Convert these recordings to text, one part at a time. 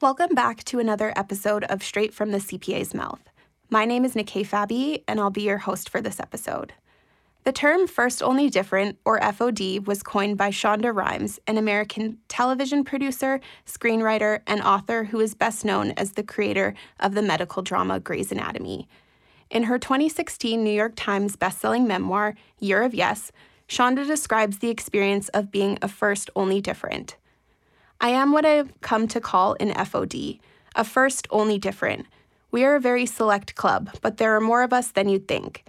Welcome back to another episode of Straight from the CPA's Mouth. My name is Nikay Fabi, and I'll be your host for this episode. The term First Only Different, or FOD, was coined by Shonda Rhimes, an American television producer, screenwriter, and author who is best known as the creator of the medical drama Grey's Anatomy. In her 2016 New York Times bestselling memoir, Year of Yes, Shonda describes the experience of being a first only different. I am what I've come to call an FOD, a first only different. We are a very select club, but there are more of us than you'd think.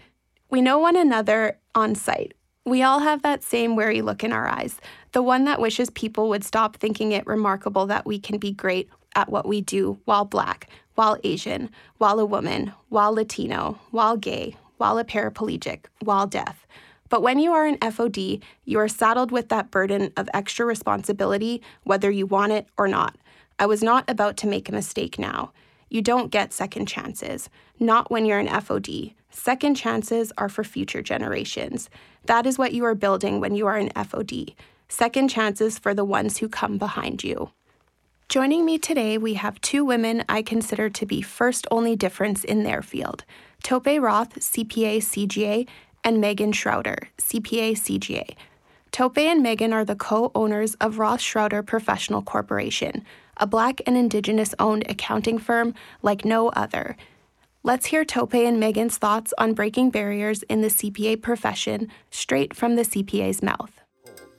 We know one another on sight. We all have that same wary look in our eyes, the one that wishes people would stop thinking it remarkable that we can be great at what we do while black, while Asian, while a woman, while Latino, while gay, while a paraplegic, while deaf. But when you are an FOD, you are saddled with that burden of extra responsibility, whether you want it or not. I was not about to make a mistake now. You don't get second chances, not when you're an FOD. Second chances are for future generations. That is what you are building when you are an FOD. Second chances for the ones who come behind you. Joining me today, we have two women I consider to be first only difference in their field Tope Roth, CPA CGA, and Megan Schroeder, CPA CGA. Tope and Megan are the co owners of Roth Schroeder Professional Corporation, a Black and Indigenous owned accounting firm like no other. Let's hear Tope and Megan's thoughts on breaking barriers in the CPA profession straight from the CPA's mouth.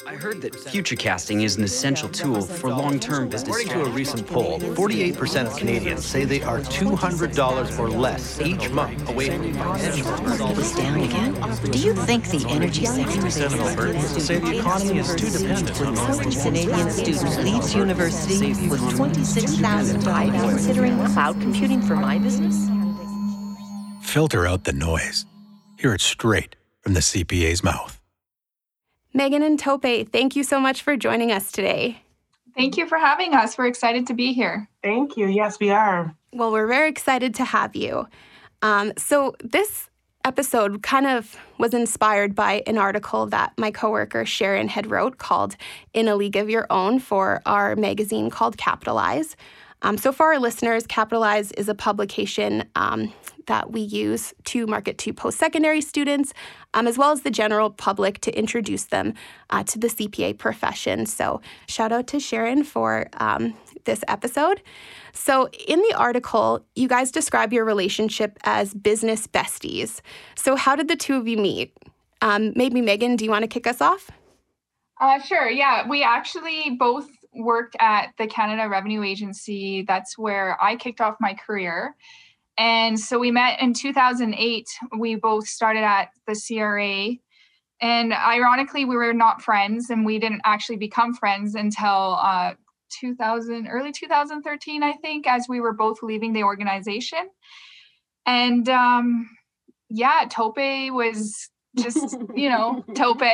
I heard that future casting is an essential tool for long-term business. According to a recent poll, 48% of Canadians say they are $200 or less each month away from financial Market is down again. Do you think the energy sector is of say the economy is too dependent on average Canadian student leaves university with $26,000? Considering cloud computing for my business? Filter out the noise. Hear it straight from the CPA's mouth. Megan and Tope, thank you so much for joining us today. Thank you for having us. We're excited to be here. Thank you. Yes, we are. Well, we're very excited to have you. Um, so, this episode kind of was inspired by an article that my coworker Sharon had wrote called In a League of Your Own for our magazine called Capitalize. Um, so, for our listeners, Capitalize is a publication um, that we use to market to post secondary students, um, as well as the general public to introduce them uh, to the CPA profession. So, shout out to Sharon for um, this episode. So, in the article, you guys describe your relationship as business besties. So, how did the two of you meet? Um, maybe Megan, do you want to kick us off? Uh, sure. Yeah, we actually both worked at the Canada Revenue Agency. That's where I kicked off my career. And so we met in 2008. We both started at the CRA. And ironically, we were not friends and we didn't actually become friends until uh, 2000, early 2013, I think, as we were both leaving the organization. And um, yeah, Tope was just you know tope.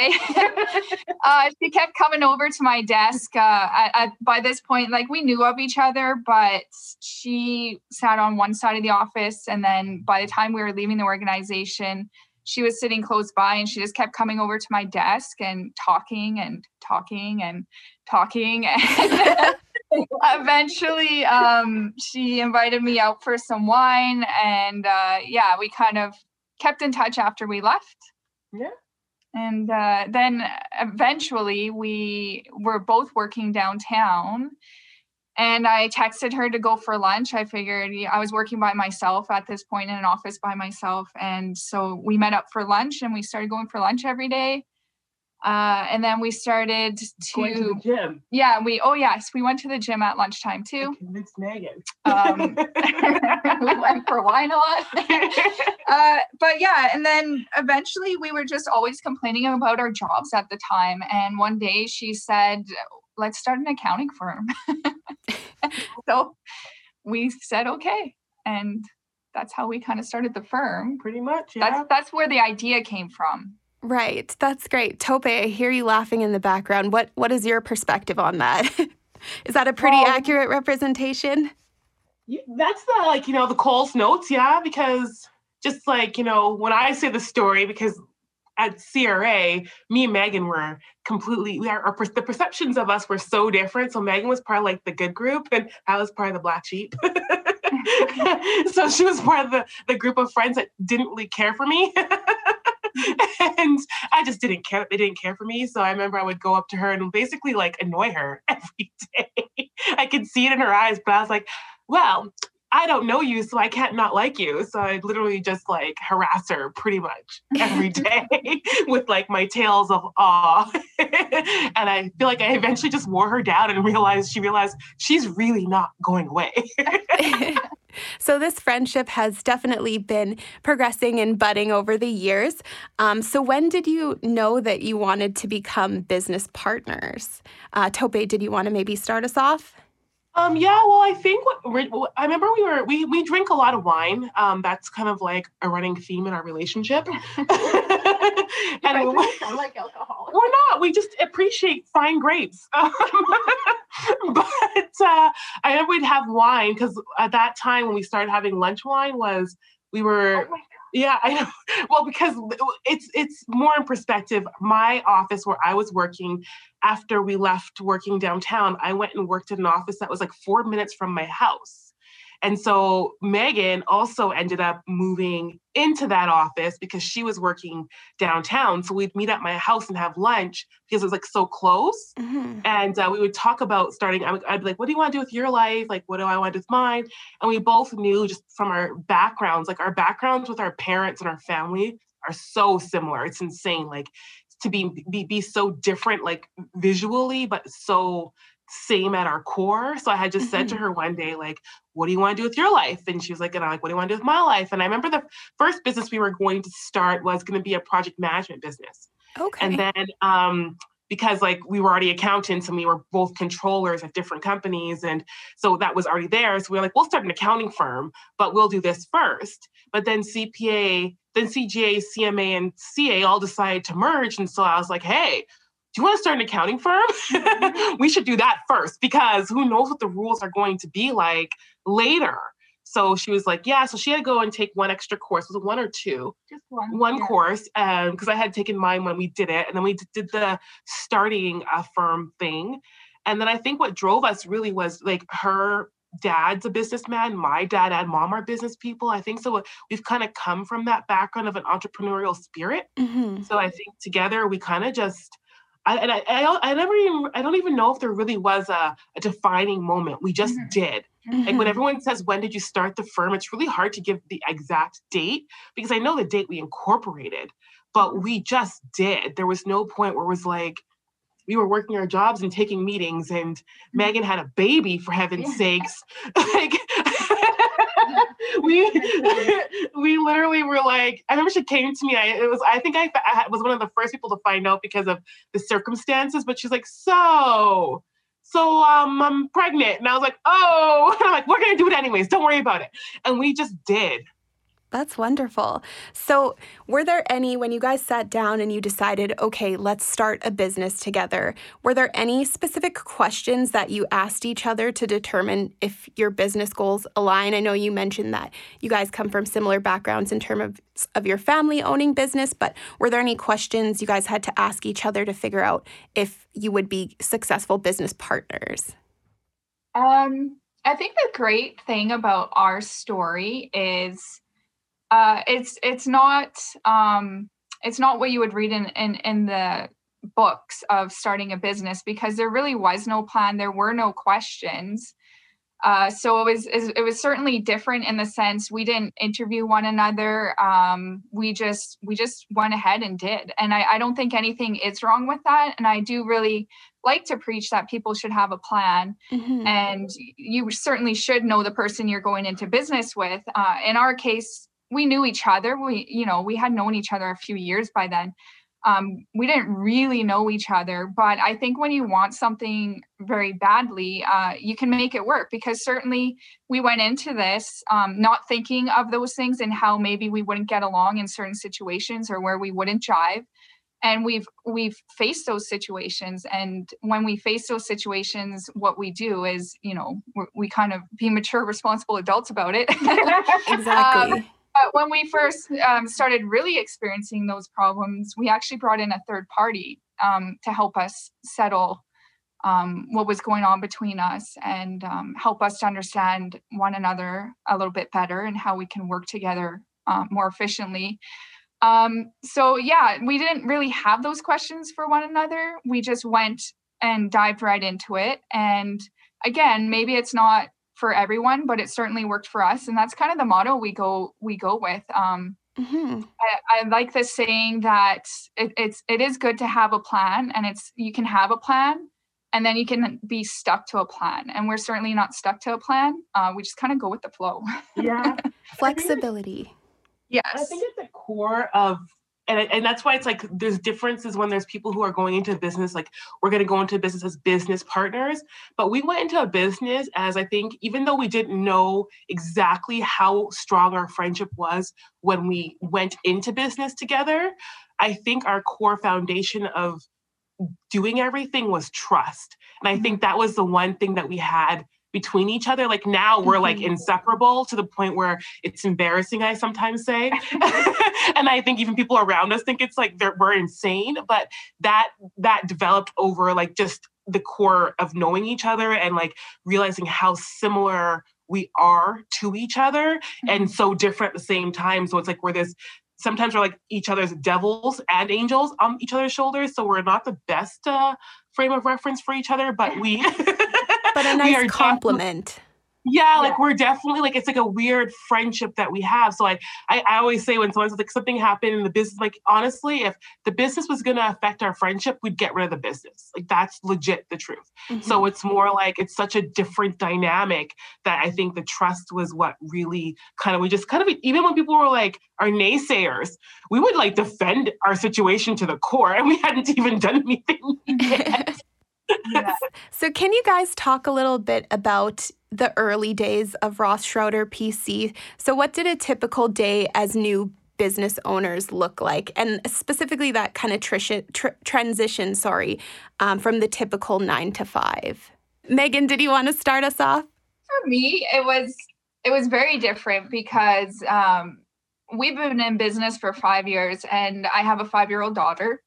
Uh, she kept coming over to my desk uh, by this point like we knew of each other but she sat on one side of the office and then by the time we were leaving the organization she was sitting close by and she just kept coming over to my desk and talking and talking and talking. And eventually um, she invited me out for some wine and uh, yeah we kind of kept in touch after we left yeah. And uh, then eventually we were both working downtown. And I texted her to go for lunch. I figured I was working by myself at this point in an office by myself. And so we met up for lunch and we started going for lunch every day. Uh, and then we started to, to the gym. yeah, we oh yes, we went to the gym at lunchtime too. I convinced Megan. Um, went for wine a lot. uh, but yeah, and then eventually we were just always complaining about our jobs at the time. And one day she said, "Let's start an accounting firm." so we said okay, and that's how we kind of started the firm. Pretty much, yeah. That's that's where the idea came from. Right. That's great. Tope, I hear you laughing in the background. What what is your perspective on that? is that a pretty Well- accurate representation? That's the like you know the Coles notes, yeah, because just like you know when I say the story, because at CRA, me and Megan were completely, our, the perceptions of us were so different. So Megan was part of like the good group and I was part of the black sheep. so she was part of the, the group of friends that didn't really care for me. and I just didn't care. They didn't care for me. So I remember I would go up to her and basically like annoy her every day. I could see it in her eyes, but I was like, well, I don't know you, so I can't not like you. So I'd literally just like harass her pretty much every day with like my tales of awe. and I feel like I eventually just wore her down and realized she realized she's really not going away. so this friendship has definitely been progressing and budding over the years. Um, so when did you know that you wanted to become business partners? Uh, Tope, did you want to maybe start us off? Um, yeah, well, I think what I remember we were we we drink a lot of wine. Um, that's kind of like a running theme in our relationship. and I like alcohol. We're not. We just appreciate fine grapes. but uh, I know we'd have wine because at that time when we started having lunch wine was we were. Oh yeah, I know. Well, because it's it's more in perspective. My office where I was working after we left working downtown, I went and worked in an office that was like four minutes from my house. And so Megan also ended up moving into that office because she was working downtown. So we'd meet at my house and have lunch because it was like so close. Mm-hmm. And uh, we would talk about starting. I would, I'd be like, what do you want to do with your life? Like, what do I want to do with mine? And we both knew just from our backgrounds, like our backgrounds with our parents and our family are so similar. It's insane. Like to be, be, be so different, like visually, but so same at our core. So I had just mm-hmm. said to mm-hmm. her one day, like, what do you want to do with your life? And she was like, and I'm like, what do you want to do with my life? And I remember the first business we were going to start was going to be a project management business. Okay. And then um, because like we were already accountants and we were both controllers at different companies. And so that was already there. So we were like, we'll start an accounting firm, but we'll do this first. But then CPA, then CGA, CMA, and CA all decided to merge. And so I was like, hey, do you want to start an accounting firm? we should do that first because who knows what the rules are going to be like later. So she was like, yeah. So she had to go and take one extra course. Was it one or two? Just one. One yeah. course, because I had taken mine when we did it, and then we did the starting a firm thing. And then I think what drove us really was like her dad's a businessman. My dad and mom are business people. I think so. We've kind of come from that background of an entrepreneurial spirit. Mm-hmm. So I think together we kind of just I, and I, I, I, never even, I don't even know if there really was a, a defining moment. We just mm-hmm. did. Mm-hmm. Like when mm-hmm. everyone says, when did you start the firm? It's really hard to give the exact date because I know the date we incorporated, but we just did. There was no point where it was like, we were working our jobs and taking meetings and mm-hmm. Megan had a baby for heaven's sakes. like we we literally were like, I remember she came to me. I it was I think I, I was one of the first people to find out because of the circumstances. But she's like, so so um, I'm pregnant, and I was like, oh, and I'm like, we're gonna do it anyways. Don't worry about it. And we just did. That's wonderful. So, were there any, when you guys sat down and you decided, okay, let's start a business together, were there any specific questions that you asked each other to determine if your business goals align? I know you mentioned that you guys come from similar backgrounds in terms of, of your family owning business, but were there any questions you guys had to ask each other to figure out if you would be successful business partners? Um, I think the great thing about our story is uh, it's it's not um, it's not what you would read in, in in the books of starting a business because there really was no plan. There were no questions. Uh, so it was it was certainly different in the sense we didn't interview one another. Um, we just we just went ahead and did. And I, I don't think anything is wrong with that. And i do really like to preach that people should have a plan. Mm-hmm. and you certainly should know the person you're going into business with. Uh, in our case we knew each other. We, you know, we had known each other a few years by then. Um, we didn't really know each other, but I think when you want something very badly, uh, you can make it work because certainly we went into this um, not thinking of those things and how maybe we wouldn't get along in certain situations or where we wouldn't jive and we've we've faced those situations and when we face those situations what we do is you know we kind of be mature responsible adults about it exactly um, but when we first um, started really experiencing those problems, we actually brought in a third party um, to help us settle um, what was going on between us and um, help us to understand one another a little bit better and how we can work together uh, more efficiently. Um, so, yeah, we didn't really have those questions for one another. We just went and dived right into it. And again, maybe it's not for everyone, but it certainly worked for us. And that's kind of the motto we go we go with. Um, mm-hmm. I, I, like this saying that it, it's it is good to have a plan, and it's you can have a plan, and then you can be stuck to a plan. And we're certainly not stuck to a plan. Uh, we just kind of go with the flow. Yeah, flexibility. Yes, I think at the core of and and that's why it's like there's differences when there's people who are going into business like we're going to go into business as business partners but we went into a business as i think even though we didn't know exactly how strong our friendship was when we went into business together i think our core foundation of doing everything was trust and i mm-hmm. think that was the one thing that we had between each other. Like now we're like mm-hmm. inseparable to the point where it's embarrassing, I sometimes say. and I think even people around us think it's like we're insane. But that that developed over like just the core of knowing each other and like realizing how similar we are to each other mm-hmm. and so different at the same time. So it's like we're this sometimes we're like each other's devils and angels on each other's shoulders. So we're not the best uh, frame of reference for each other, but we but a nice compliment yeah, like we're definitely like it's like a weird friendship that we have. So like I, I always say when someone's like something happened in the business, like honestly, if the business was gonna affect our friendship, we'd get rid of the business. Like that's legit the truth. Mm-hmm. So it's more like it's such a different dynamic that I think the trust was what really kind of we just kind of even when people were like our naysayers, we would like defend our situation to the core, and we hadn't even done anything yet. So, can you guys talk a little bit about the early days of Ross Schroeder PC? So, what did a typical day as new business owners look like, and specifically that kind of tr- tr- transition, sorry, um, from the typical nine to five? Megan, did you want to start us off? For me, it was it was very different because um, we've been in business for five years, and I have a five year old daughter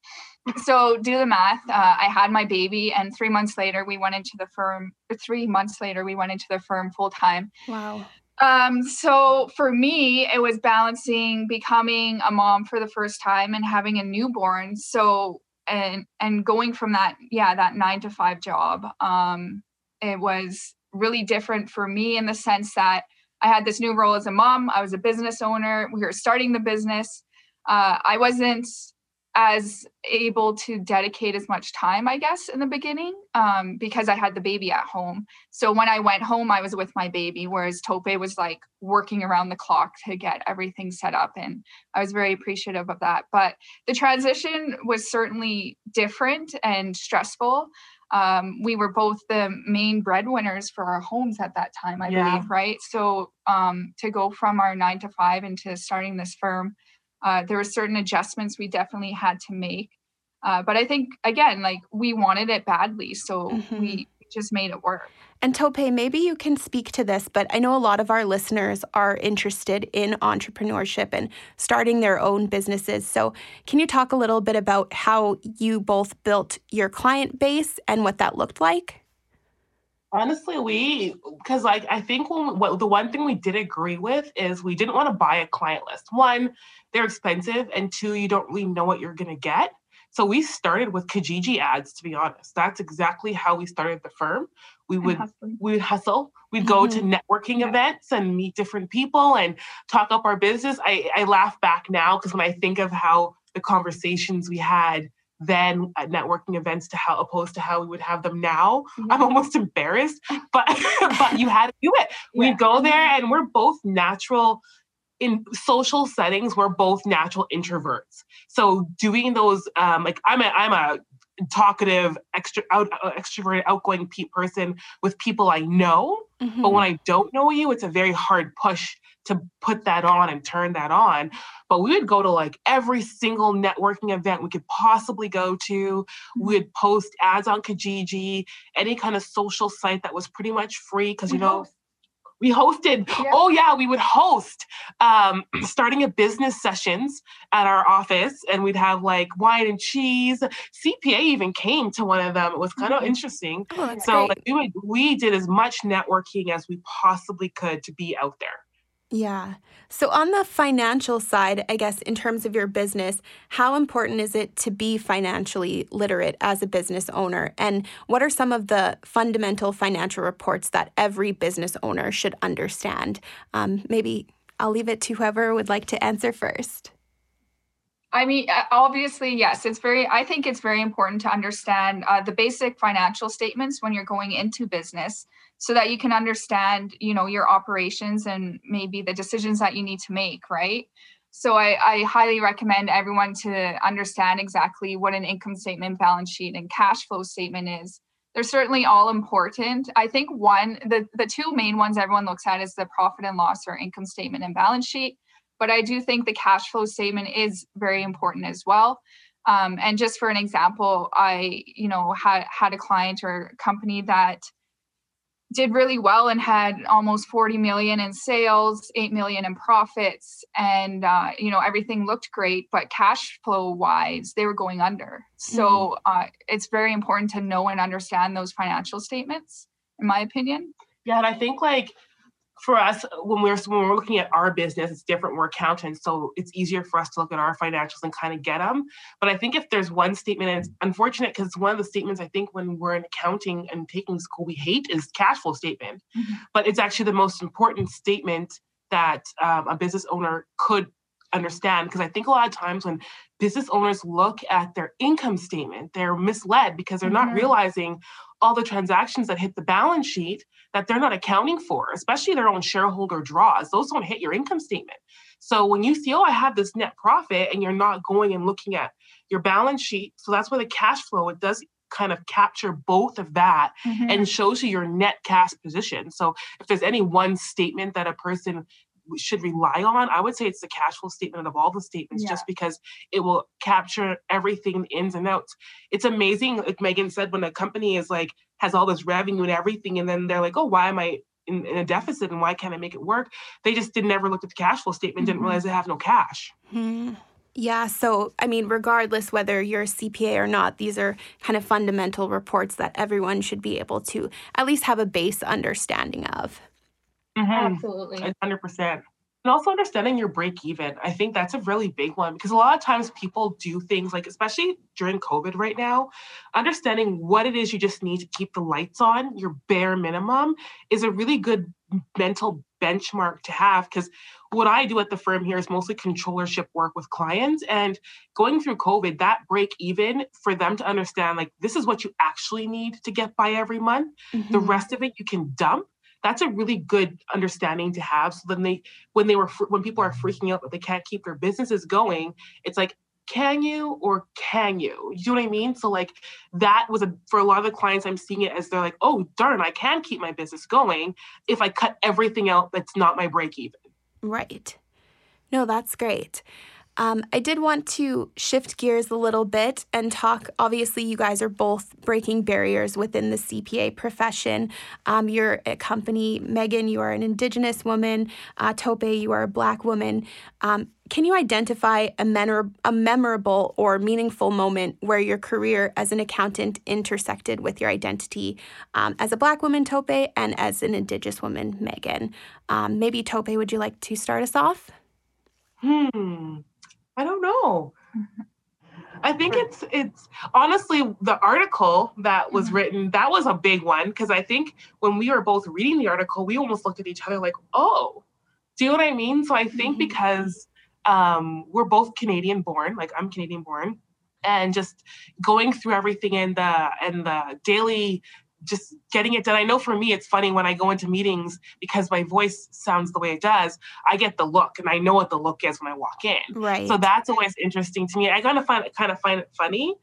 so do the math. Uh, I had my baby, and three months later, we went into the firm. Three months later, we went into the firm full time. Wow. Um, so for me, it was balancing becoming a mom for the first time and having a newborn. So and and going from that, yeah, that nine to five job. Um, it was really different for me in the sense that I had this new role as a mom. I was a business owner. We were starting the business. Uh, I wasn't as able to dedicate as much time, I guess, in the beginning, um, because I had the baby at home. So when I went home, I was with my baby, whereas Tope was like working around the clock to get everything set up. And I was very appreciative of that. But the transition was certainly different and stressful. Um, we were both the main breadwinners for our homes at that time, I yeah. believe, right? So um, to go from our nine to five into starting this firm, uh, there were certain adjustments we definitely had to make. Uh, but I think again, like we wanted it badly, so mm-hmm. we just made it work. And Tope, maybe you can speak to this, but I know a lot of our listeners are interested in entrepreneurship and starting their own businesses. So, can you talk a little bit about how you both built your client base and what that looked like? Honestly, we because like I think when what the one thing we did agree with is we didn't want to buy a client list. One, they're expensive, and two, you don't really know what you're gonna get. So we started with Kijiji ads, to be honest. That's exactly how we started the firm. We would we would hustle. We'd mm-hmm. go to mm-hmm. networking yeah. events and meet different people and talk up our business. I, I laugh back now because when I think of how the conversations we had then at networking events to how opposed to how we would have them now. Mm-hmm. I'm almost embarrassed, but but you had to do it. Yeah. We go there and we're both natural in social settings. We're both natural introverts. So doing those, um, like I'm a I'm a talkative, extra out, uh, extroverted, outgoing person with people I know. Mm-hmm. But when I don't know you, it's a very hard push to put that on and turn that on. But we would go to like every single networking event we could possibly go to. We would post ads on Kijiji, any kind of social site that was pretty much free because you know we hosted yeah. oh yeah we would host um, starting a business sessions at our office and we'd have like wine and cheese. Cpa even came to one of them. It was kind mm-hmm. of interesting. Oh, so like, we, would, we did as much networking as we possibly could to be out there yeah. So, on the financial side, I guess, in terms of your business, how important is it to be financially literate as a business owner? And what are some of the fundamental financial reports that every business owner should understand? Um, maybe I'll leave it to whoever would like to answer first. I mean, obviously, yes, it's very, I think it's very important to understand uh, the basic financial statements when you're going into business so that you can understand you know your operations and maybe the decisions that you need to make right? So I, I, highly recommend everyone to understand exactly what an income statement balance sheet and cash flow statement is. They're certainly all important. I think one the, the two main ones everyone looks at is the profit and loss or income statement and balance sheet but i do think the cash flow statement is very important as well. Um, and just for an example i you know had had a client or company that did really well and had almost 40 million in sales 8 million in profits and uh, you know everything looked great but cash flow wise they were going under. So mm-hmm. uh, it's very important to know and understand those financial statements in my opinion. Yeah and i think like for us when we're when we're looking at our business it's different we're accountants so it's easier for us to look at our financials and kind of get them but i think if there's one statement and it's unfortunate because one of the statements i think when we're in accounting and taking school we hate is cash flow statement mm-hmm. but it's actually the most important statement that um, a business owner could understand because i think a lot of times when business owners look at their income statement they're misled because they're mm-hmm. not realizing all the transactions that hit the balance sheet that they're not accounting for, especially their own shareholder draws. Those don't hit your income statement. So when you see, oh, I have this net profit, and you're not going and looking at your balance sheet, so that's where the cash flow it does kind of capture both of that mm-hmm. and shows you your net cash position. So if there's any one statement that a person should rely on, I would say it's the cash flow statement of all the statements, yeah. just because it will capture everything, ins and outs. It's amazing, like Megan said, when a company is like has all this revenue and everything, and then they're like, oh, why am I in, in a deficit and why can't I make it work? They just didn't ever look at the cash flow statement, mm-hmm. didn't realize they have no cash. Mm-hmm. Yeah, so I mean, regardless whether you're a CPA or not, these are kind of fundamental reports that everyone should be able to at least have a base understanding of. Mm-hmm. Absolutely. 100%. And also understanding your break even. I think that's a really big one because a lot of times people do things like, especially during COVID right now, understanding what it is you just need to keep the lights on, your bare minimum, is a really good mental benchmark to have. Because what I do at the firm here is mostly controllership work with clients. And going through COVID, that break even for them to understand, like, this is what you actually need to get by every month. Mm-hmm. The rest of it you can dump that's a really good understanding to have. So then they, when they were, when people are freaking out that they can't keep their businesses going, it's like, can you or can you? You know what I mean? So like that was a for a lot of the clients I'm seeing it as they're like, oh darn, I can keep my business going if I cut everything out that's not my break even. Right. No, that's great. Um, I did want to shift gears a little bit and talk. Obviously, you guys are both breaking barriers within the CPA profession. Um, you're a company, Megan, you are an Indigenous woman. Uh, Tope, you are a Black woman. Um, can you identify a, menor- a memorable or meaningful moment where your career as an accountant intersected with your identity um, as a Black woman, Tope, and as an Indigenous woman, Megan? Um, maybe, Tope, would you like to start us off? Hmm. I don't know. I think it's it's honestly the article that was mm-hmm. written that was a big one because I think when we were both reading the article we almost looked at each other like oh do you know what I mean so I think mm-hmm. because um, we're both Canadian born like I'm Canadian born and just going through everything in the in the daily just getting it done. I know for me, it's funny when I go into meetings because my voice sounds the way it does. I get the look, and I know what the look is when I walk in. Right. So that's always interesting to me. I kind of find it kind of find it funny.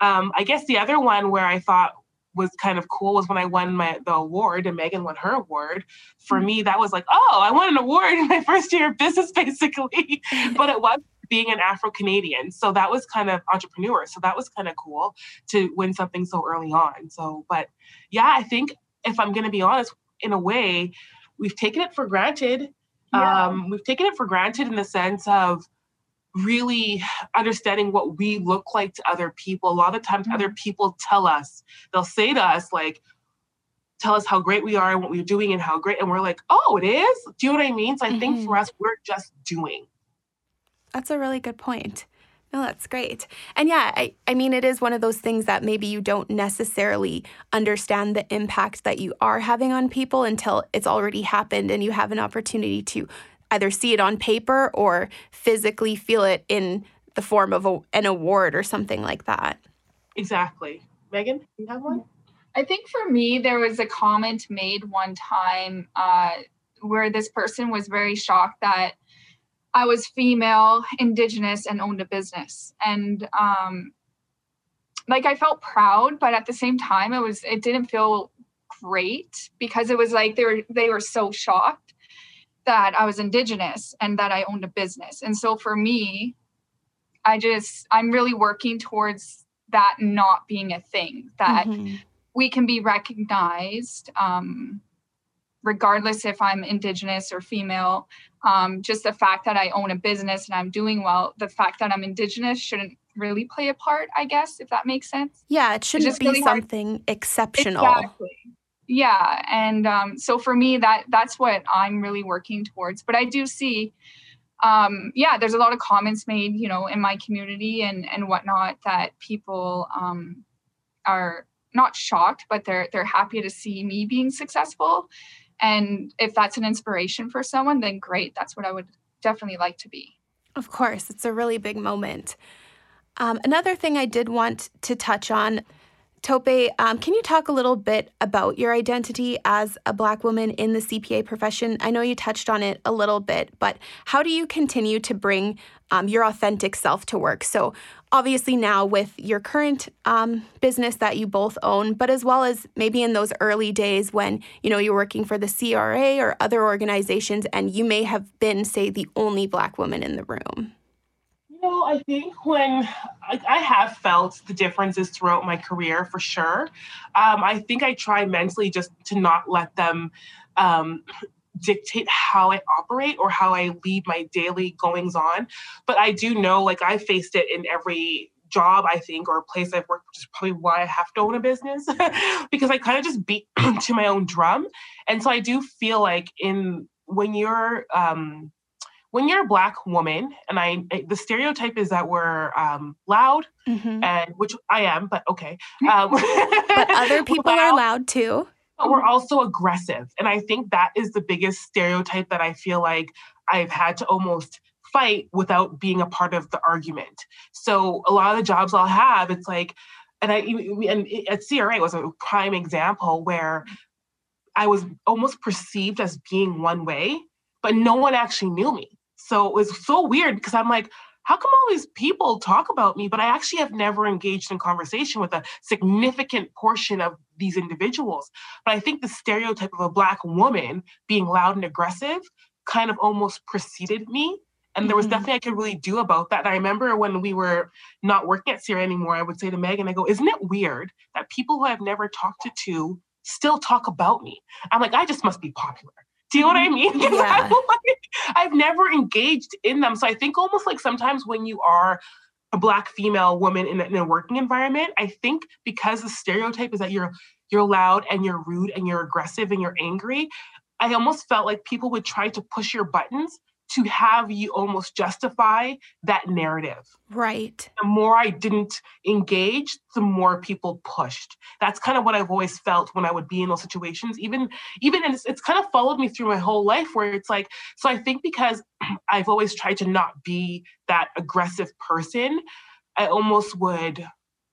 Um, I guess the other one where I thought was kind of cool was when I won my the award and Megan won her award. For mm-hmm. me, that was like, oh, I won an award in my first year of business, basically. but it was being an Afro Canadian. So that was kind of entrepreneur. So that was kind of cool to win something so early on. So, but yeah, I think if I'm going to be honest, in a way, we've taken it for granted. Yeah. Um, we've taken it for granted in the sense of really understanding what we look like to other people. A lot of times, mm-hmm. other people tell us, they'll say to us, like, tell us how great we are and what we're doing and how great. And we're like, oh, it is? Do you know what I mean? So I mm-hmm. think for us, we're just doing. That's a really good point. No, that's great. And yeah, I, I mean, it is one of those things that maybe you don't necessarily understand the impact that you are having on people until it's already happened and you have an opportunity to either see it on paper or physically feel it in the form of a, an award or something like that. Exactly. Megan, you have one? I think for me, there was a comment made one time uh, where this person was very shocked that I was female, indigenous, and owned a business. And um, like I felt proud, but at the same time, it was it didn't feel great because it was like they were they were so shocked that I was indigenous and that I owned a business. And so for me, I just I'm really working towards that not being a thing that mm-hmm. we can be recognized um, regardless if I'm indigenous or female um, just the fact that I own a business and I'm doing well, the fact that I'm indigenous shouldn't really play a part, I guess, if that makes sense. Yeah, it shouldn't be really something hard. exceptional. Exactly. Yeah, and um, so for me, that that's what I'm really working towards. But I do see, um, yeah, there's a lot of comments made, you know, in my community and and whatnot that people um, are not shocked, but they're they're happy to see me being successful and if that's an inspiration for someone, then great. That's what I would definitely like to be. Of course, it's a really big moment. Um, another thing I did want to touch on Tope, um, can you talk a little bit about your identity as a Black woman in the CPA profession? I know you touched on it a little bit, but how do you continue to bring um, your authentic self to work? So, obviously, now with your current um, business that you both own, but as well as maybe in those early days when you know you're working for the CRA or other organizations, and you may have been, say, the only Black woman in the room know, I think when I, have felt the differences throughout my career for sure. Um, I think I try mentally just to not let them um, dictate how I operate or how I lead my daily goings on. But I do know, like, I faced it in every job I think or place I've worked, which is probably why I have to own a business because I kind of just beat to my own drum. And so I do feel like in when you're um, when you're a black woman, and I, the stereotype is that we're um, loud, mm-hmm. and which I am, but okay. Um, but other people loud, are loud too. But we're also aggressive, and I think that is the biggest stereotype that I feel like I've had to almost fight without being a part of the argument. So a lot of the jobs I'll have, it's like, and I and at CRA was a prime example where I was almost perceived as being one way, but no one actually knew me. So it was so weird because I'm like, how come all these people talk about me, but I actually have never engaged in conversation with a significant portion of these individuals? But I think the stereotype of a Black woman being loud and aggressive kind of almost preceded me. And there was mm-hmm. nothing I could really do about that. And I remember when we were not working at CRA anymore, I would say to Megan, I go, Isn't it weird that people who I've never talked to, to still talk about me? I'm like, I just must be popular. Do you know what I mean? Yeah. like, I've never engaged in them. So I think almost like sometimes when you are a black female woman in a, in a working environment, I think because the stereotype is that you're you're loud and you're rude and you're aggressive and you're angry, I almost felt like people would try to push your buttons to have you almost justify that narrative. Right. The more I didn't engage, the more people pushed. That's kind of what I've always felt when I would be in those situations. Even, even and it's, it's kind of followed me through my whole life where it's like, so I think because I've always tried to not be that aggressive person, I almost would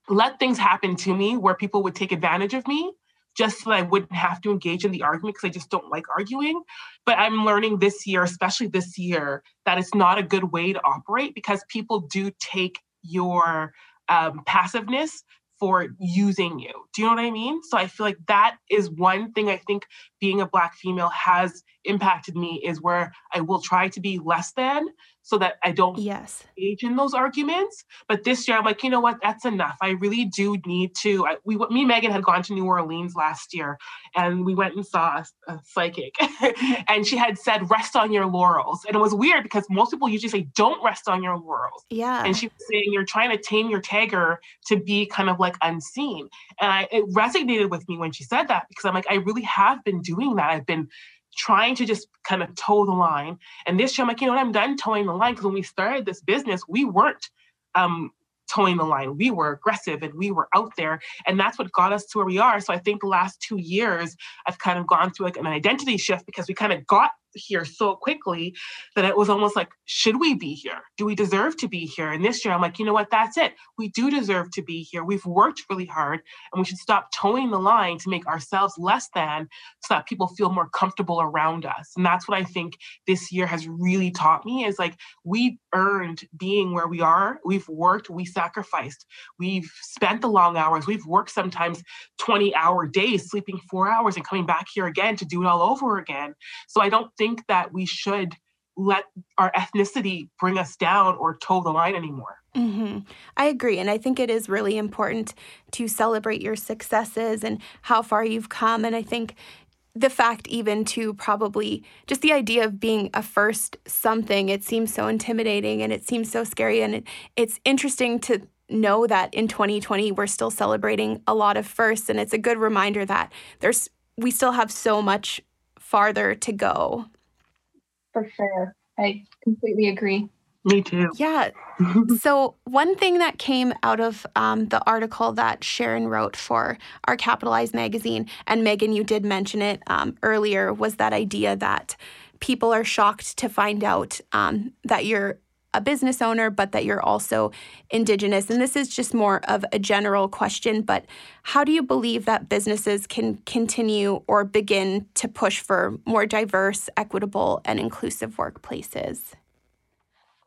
let things happen to me where people would take advantage of me just so that I wouldn't have to engage in the argument because I just don't like arguing. But I'm learning this year, especially this year, that it's not a good way to operate because people do take your um, passiveness for using you. Do you know what I mean? So I feel like that is one thing I think being a black female has impacted me is where I will try to be less than so that I don't yes engage in those arguments. But this year, I'm like, you know what? That's enough. I really do need to. I, we, me and Megan had gone to New Orleans last year, and we went and saw a, a psychic, and she had said, "Rest on your laurels." And it was weird because most people usually say, "Don't rest on your laurels." yeah And she was saying, "You're trying to tame your tiger to be kind of like unseen." And I, it resonated with me when she said that because I'm like, I really have been doing that. I've been trying to just kind of toe the line. And this year, I'm like, you know what? I'm done toeing the line because when we started this business, we weren't um, toeing the line. We were aggressive and we were out there. And that's what got us to where we are. So I think the last two years, I've kind of gone through like an identity shift because we kind of got here so quickly that it was almost like, should we be here? Do we deserve to be here? And this year, I'm like, you know what? That's it. We do deserve to be here. We've worked really hard and we should stop toeing the line to make ourselves less than so that people feel more comfortable around us. And that's what I think this year has really taught me is like, we earned being where we are. We've worked, we sacrificed, we've spent the long hours. We've worked sometimes 20 hour days, sleeping four hours and coming back here again to do it all over again. So I don't think that we should let our ethnicity bring us down or toe the line anymore. hmm I agree. And I think it is really important to celebrate your successes and how far you've come. And I think the fact, even to probably just the idea of being a first something, it seems so intimidating and it seems so scary. And it, it's interesting to know that in 2020, we're still celebrating a lot of firsts. And it's a good reminder that there's, we still have so much farther to go. For sure. I completely agree. Me too. Yeah. so, one thing that came out of um, the article that Sharon wrote for our Capitalized magazine, and Megan, you did mention it um, earlier, was that idea that people are shocked to find out um, that you're a business owner, but that you're also Indigenous. And this is just more of a general question, but how do you believe that businesses can continue or begin to push for more diverse, equitable, and inclusive workplaces?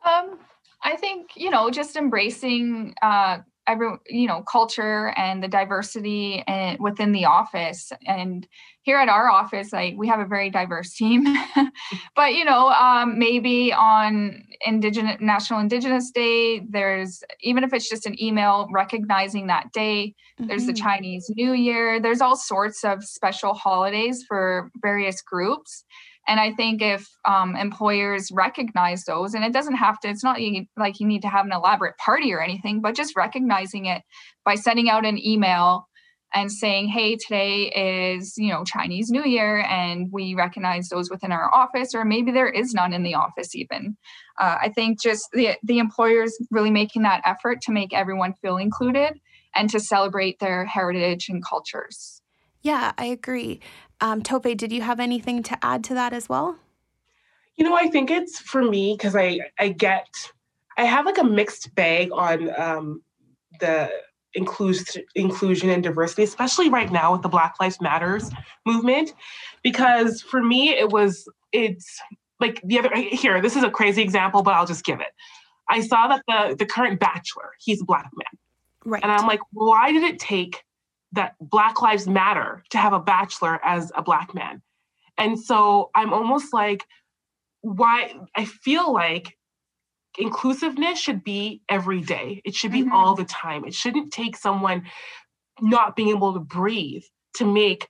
Um, I think you know just embracing uh, every you know culture and the diversity and within the office. And here at our office, like we have a very diverse team. but you know, um, maybe on Indigenous National Indigenous Day, there's even if it's just an email recognizing that day. There's the Mhm. Chinese New Year. There's all sorts of special holidays for various groups. And I think if um, employers recognize those, and it doesn't have to, it's not like you need to have an elaborate party or anything, but just recognizing it by sending out an email and saying, hey, today is, you know, Chinese New Year, and we recognize those within our office, or maybe there is none in the office even. Uh, I think just the, the employers really making that effort to make everyone feel included and to celebrate their heritage and cultures. Yeah, I agree. Um, Tope, did you have anything to add to that as well? You know, I think it's for me because I I get I have like a mixed bag on um, the inclusion inclusion and diversity, especially right now with the Black Lives Matters movement, because for me it was it's like the other here. This is a crazy example, but I'll just give it. I saw that the the current bachelor he's a black man, Right. and I'm like, why did it take that Black Lives Matter to have a bachelor as a black man? And so I'm almost like, why I feel like inclusiveness should be every day. It should be Mhm. all the time. It shouldn't take someone not being able to breathe to make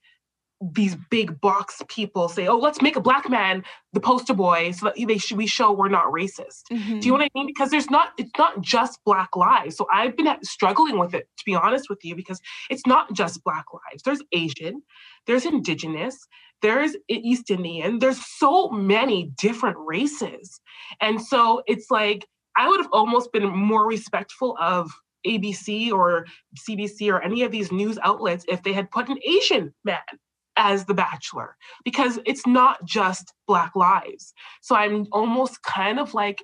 these big box people say, "Oh, let's make a black man the poster boy so that they should we show we're not racist." Mhm. Do you know what I mean? Because there's not, it's not just Black lives. So I've been struggling with it, to be honest with you, because it's not just Black lives. There's Asian, there's Indigenous, there's East Indian, there's so many different races. And so it's like, I would have almost been more respectful of ABC or CBC or any of these news outlets if they had put an Asian man as the bachelor because it's not just black lives. So i'm almost kind of like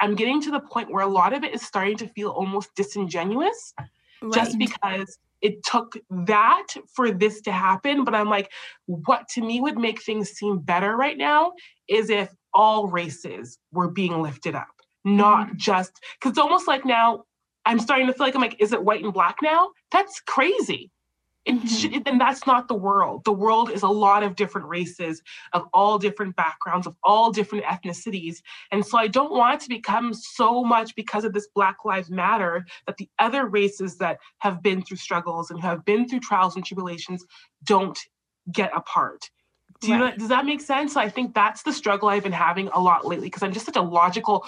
i'm getting to the point where a lot of it is starting to feel almost disingenuous just because it took that for this to happen. But i'm like what to me would make things seem better right now is if all races were being lifted up not mm-hmm. just because it's almost like now i'm starting to feel like i'm like is it white and black now? That's crazy It mm-hmm. and that's not the world. The world is a lot of different races of all different backgrounds, of all different ethnicities. And so I don't want it to become so much because of this Black Lives Matter that the other races that have been through struggles and have been through trials and tribulations don't get a part. Do you right. know, does that make sense? I think that's the struggle I've been having a lot lately because I'm just such a logical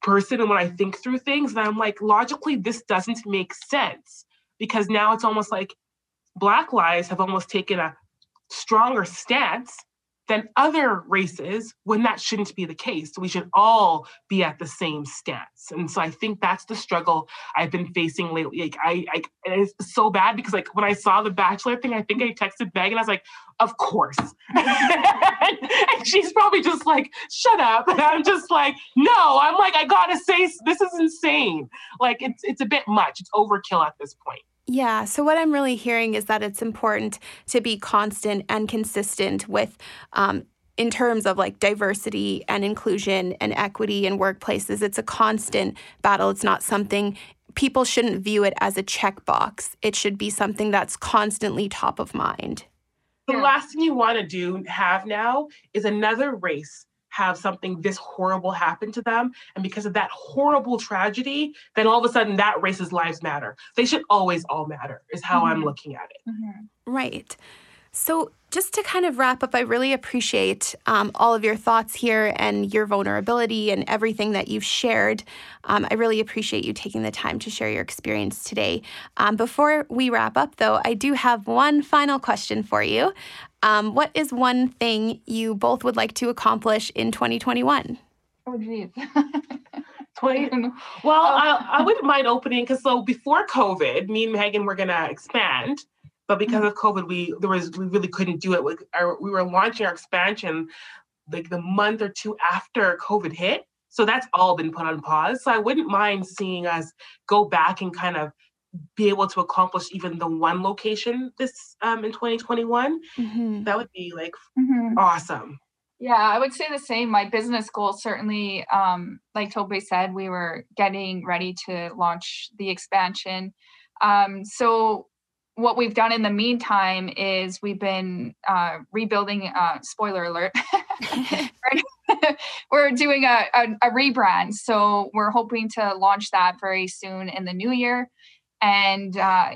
person and when I think through things, and I'm like, logically, this doesn't make sense because now it's almost like Black lives have almost taken a stronger stance than other races when that shouldn't be the case. We should all be at the same stance. And so I think that's the struggle I've been facing lately. Like I, I it's so bad because like when I saw the bachelor thing, I think I texted Meg and I was like, of course. and she's probably just like, shut up. And I'm just like, no, I'm like, I gotta say this is insane. Like it's it's a bit much. It's overkill at this point. Yeah. So, what I'm really hearing is that it's important to be constant and consistent with, um, in terms of like diversity and inclusion and equity in workplaces. It's a constant battle. It's not something people shouldn't view it as a checkbox. It should be something that's constantly top of mind. The last thing you want to do have now is another race have something this horrible happen to them. And because of that horrible tragedy, then all of a sudden that race's lives matter. They should always all matter, is how mm-hmm. I'm looking at it. Mm-hmm. Right. So, just to kind of wrap up, I really appreciate um, all of your thoughts here and your vulnerability and everything that you've shared. Um, I really appreciate you taking the time to share your experience today. Um, before we wrap up, though, I do have one final question for you. Um, what is one thing you both would like to accomplish in 2021? Oh, geez. 20, well, I, I wouldn't mind opening because so before COVID, me and Megan were gonna expand but because of COVID, we there was we really couldn't do it. We, our, we were launching our expansion like the month or two after COVID hit. So that's all been put on pause. So I wouldn't mind seeing us go back and kind of be able to accomplish even the one location this um, in 2021. Mm-hmm. That would be like mm-hmm. awesome. Yeah, I would say the same. My business goal certainly, um, like Tope said, we were getting ready to launch the expansion. Um, so what we've done in the meantime is we've been uh, rebuilding. Uh, spoiler alert: we're doing a, a, a, rebrand, so we're hoping to launch that very soon in the new year, and uh,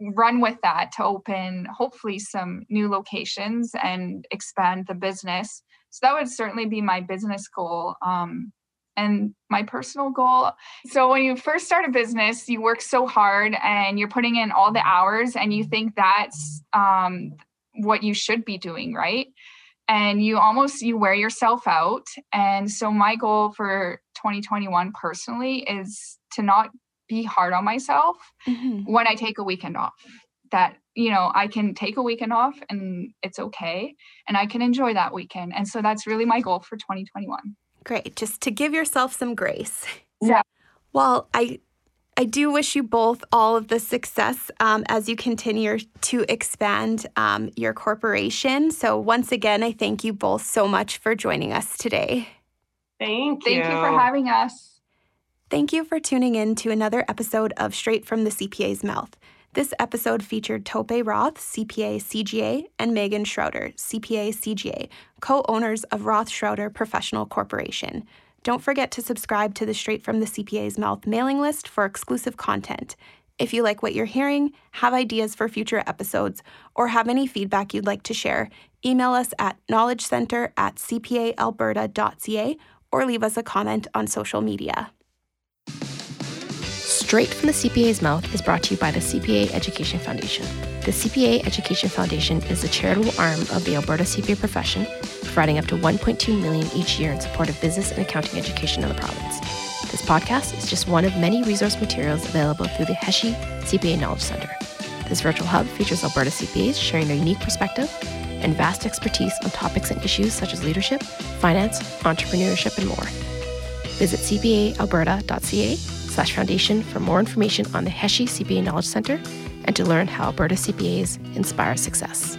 run with that to open hopefully some new locations and expand the business. So that would certainly be my business goal. Um, and my personal goal. So when you first start a business, you work so hard and you're putting in all the hours and you think that's um, what you should be doing, right? And you almost you wear yourself out. And so my goal for 2021 personally is to not be hard on myself mm-hmm. when I take a weekend off. That you know I can take a weekend off and it's okay, and I can enjoy that weekend. And so that's really my goal for 2021. Great. Just to give yourself some grace. Yeah. Well, I I do wish you both all of the success um, as you continue to expand um, your corporation. So, once again, I thank you both so much for joining us today. Thank you. Thank you for having us. Thank you for tuning in to another episode of Straight from the CPA's Mouth. This episode featured Tope Roth, CPA CGA, and Megan Schroeder, CPA CGA, co owners of Roth Schroeder Professional Corporation. Don't forget to subscribe to the Straight from the CPA's Mouth mailing list for exclusive content. If you like what you're hearing, have ideas for future episodes, or have any feedback you'd like to share, email us at knowledgecenter at cpaalberta.ca or leave us a comment on social media. Straight from the CPA's Mouth is brought to you by the CPA Education Foundation. The CPA Education Foundation is the charitable arm of the Alberta CPA profession, providing up to 1.2 million each year in support of business and accounting education in the province. This podcast is just one of many resource materials available through the HESI CPA Knowledge Center. This virtual hub features Alberta CPAs sharing their unique perspective and vast expertise on topics and issues such as leadership, finance, entrepreneurship, and more. Visit cpaalberta.ca slash foundation for more information on the HESI CPA Knowledge Center and to learn how Alberta CPAs inspire success.